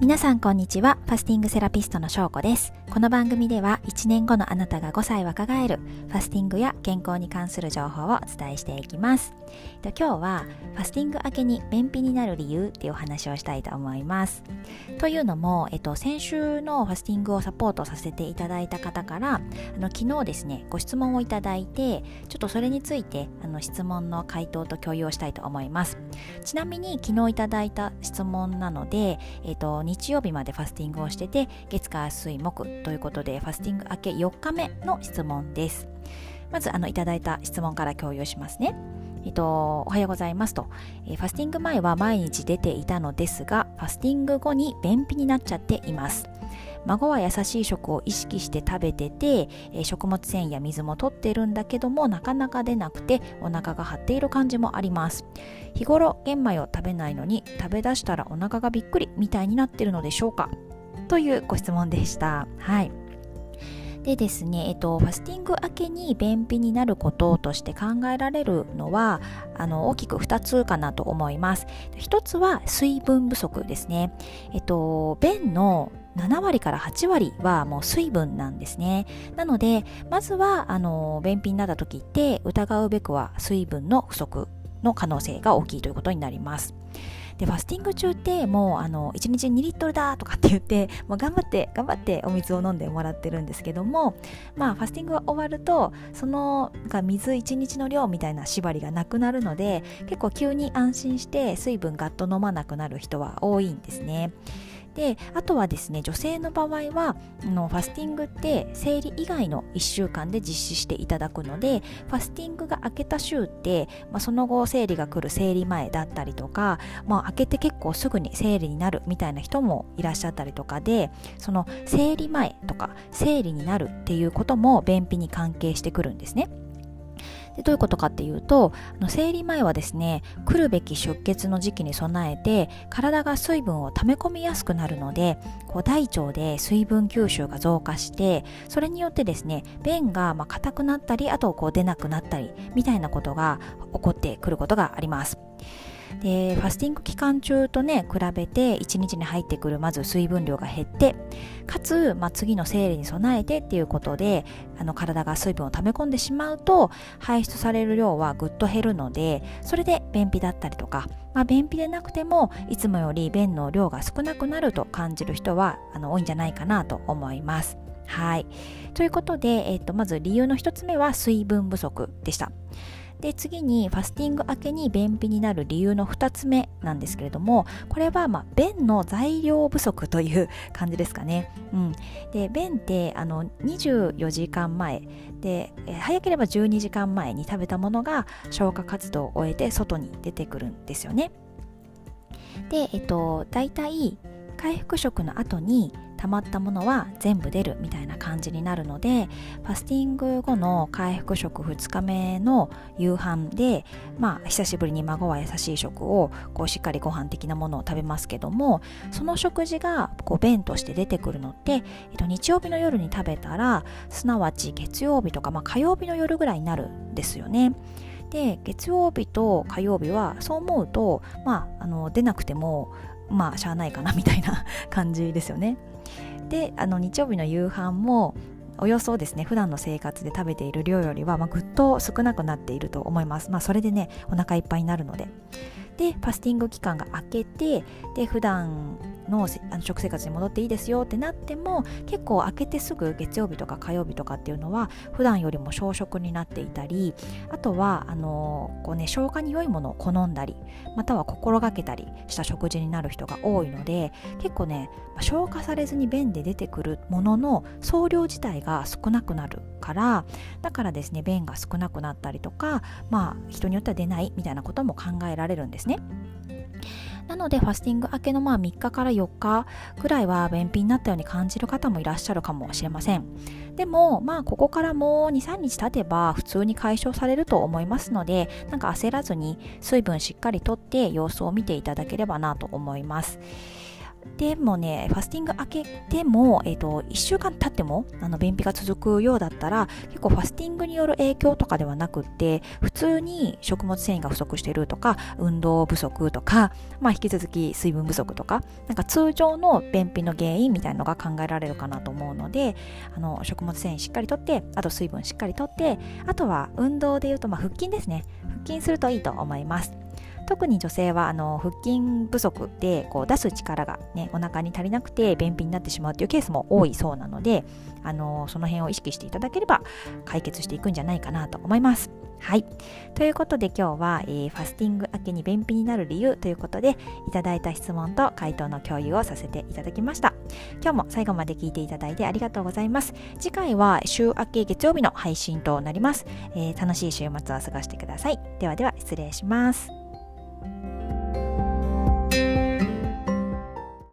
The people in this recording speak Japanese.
皆さんこんにちは。ファスティングセラピストの翔子です。この番組では1年後のあなたが5歳若返るファスティングや健康に関する情報をお伝えしていきます。今日はファスティング明けに便秘になる理由っていうお話をしたいと思います。というのも、えっと、先週のファスティングをサポートさせていただいた方からあの昨日ですね、ご質問をいただいてちょっとそれについてあの質問の回答と共有をしたいと思います。ちなみに昨日いただいた質問なので、えっと、日曜日までファスティングをしてて月火水木ということでファスティング明け4日目の質問です。まずあのいただいた質問から共有しますね。えっと、おはようございますと、えファスティング前は毎日出ていたのですが、ファスティング後に便秘になっちゃっています。孫は優しい食を意識して食べてて、え食物繊維や水も取ってるんだけどもなかなか出なくてお腹が張っている感じもあります。日頃玄米を食べないのに食べ出したらお腹がびっくりみたいになってるのでしょうか？というご質問でした。はい。でですね、えっと、ファスティング明けに便秘になることとして考えられるのはあの大きく2つかなと思います。1つは水分不足ですね。えっと便の7割から8割はもう水分なんですね。なのでまずはあの便秘になった時って疑うべくは水分の不足の可能性が大きいということになります。でファスティング中ってもうあの1日2リットルだとかって言ってもう頑張って頑張ってお水を飲んでもらってるんですけどもまあファスティングが終わるとそのが水1日の量みたいな縛りがなくなるので結構急に安心して水分がっと飲まなくなる人は多いんですね。であとはですね女性の場合はのファスティングって生理以外の1週間で実施していただくのでファスティングが明けた週って、まあ、その後生理が来る生理前だったりとか、まあ、明けて結構すぐに生理になるみたいな人もいらっしゃったりとかでその生理前とか生理になるっていうことも便秘に関係してくるんですね。でどういうことかっていうとあの生理前はですね来るべき出血の時期に備えて体が水分を溜め込みやすくなるのでこう大腸で水分吸収が増加してそれによってですね便がま硬くなったりあとこう出なくなったりみたいなことが起こってくることがあります。でファスティング期間中とね比べて1日に入ってくるまず水分量が減ってかつ、まあ、次の生理に備えてっていうことであの体が水分を溜め込んでしまうと排出される量はぐっと減るのでそれで便秘だったりとか、まあ、便秘でなくてもいつもより便の量が少なくなると感じる人はあの多いんじゃないかなと思います。はい。ということで、えっと、まず理由の1つ目は水分不足でした。で次にファスティング明けに便秘になる理由の2つ目なんですけれどもこれはまあ便の材料不足という感じですかね、うん、で便ってあの24時間前で早ければ12時間前に食べたものが消化活動を終えて外に出てくるんですよね。でえっと大体回復食の後に溜まったものは全部出るみたいな感じになるのでファスティング後の回復食2日目の夕飯でまあ久しぶりに孫は優しい食をこうしっかりご飯的なものを食べますけどもその食事がこう便として出てくるのって、えっと、日曜日の夜に食べたらすなわち月曜日とか、まあ、火曜日の夜ぐらいになるんですよね。で月曜日と火曜日はそう思うと、まあ、あの出なくてもまあしゃあないかなみたいな感じですよね。であの日曜日の夕飯もおよそですね普段の生活で食べている量よりは、まあ、ぐっと少なくなっていると思います。まあ、それでねお腹いっぱいになるので。でファスティング期間が明けてで普段の食生活に戻っていいですよってなっても結構開けてすぐ月曜日とか火曜日とかっていうのは普段よりも小食になっていたりあとはあのこう、ね、消化に良いものを好んだりまたは心がけたりした食事になる人が多いので結構ね消化されずに便で出てくるものの総量自体が少なくなるからだからですね便が少なくなったりとかまあ人によっては出ないみたいなことも考えられるんですね。なのでファスティング明けのまあ3日から4日くらいは便秘になったように感じる方もいらっしゃるかもしれません。でもまあここからもう23日経てば普通に解消されると思いますのでなんか焦らずに水分しっかりとって様子を見ていただければなと思います。でもね、ファスティング明けても、えっ、ー、と、1週間経っても、あの、便秘が続くようだったら、結構ファスティングによる影響とかではなくって、普通に食物繊維が不足してるとか、運動不足とか、まあ、引き続き水分不足とか、なんか通常の便秘の原因みたいなのが考えられるかなと思うので、あの、食物繊維しっかりとって、あと水分しっかりとって、あとは運動で言うと、まあ、腹筋ですね。腹筋するといいと思います。特に女性はあの腹筋不足でこう出す力が、ね、お腹に足りなくて便秘になってしまうというケースも多いそうなのであのその辺を意識していただければ解決していくんじゃないかなと思います。はい。ということで今日は、えー、ファスティング明けに便秘になる理由ということでいただいた質問と回答の共有をさせていただきました。今日も最後まで聞いていただいてありがとうございます。次回は週明け月曜日の配信となります。えー、楽しい週末を過ごしてください。ではでは失礼します。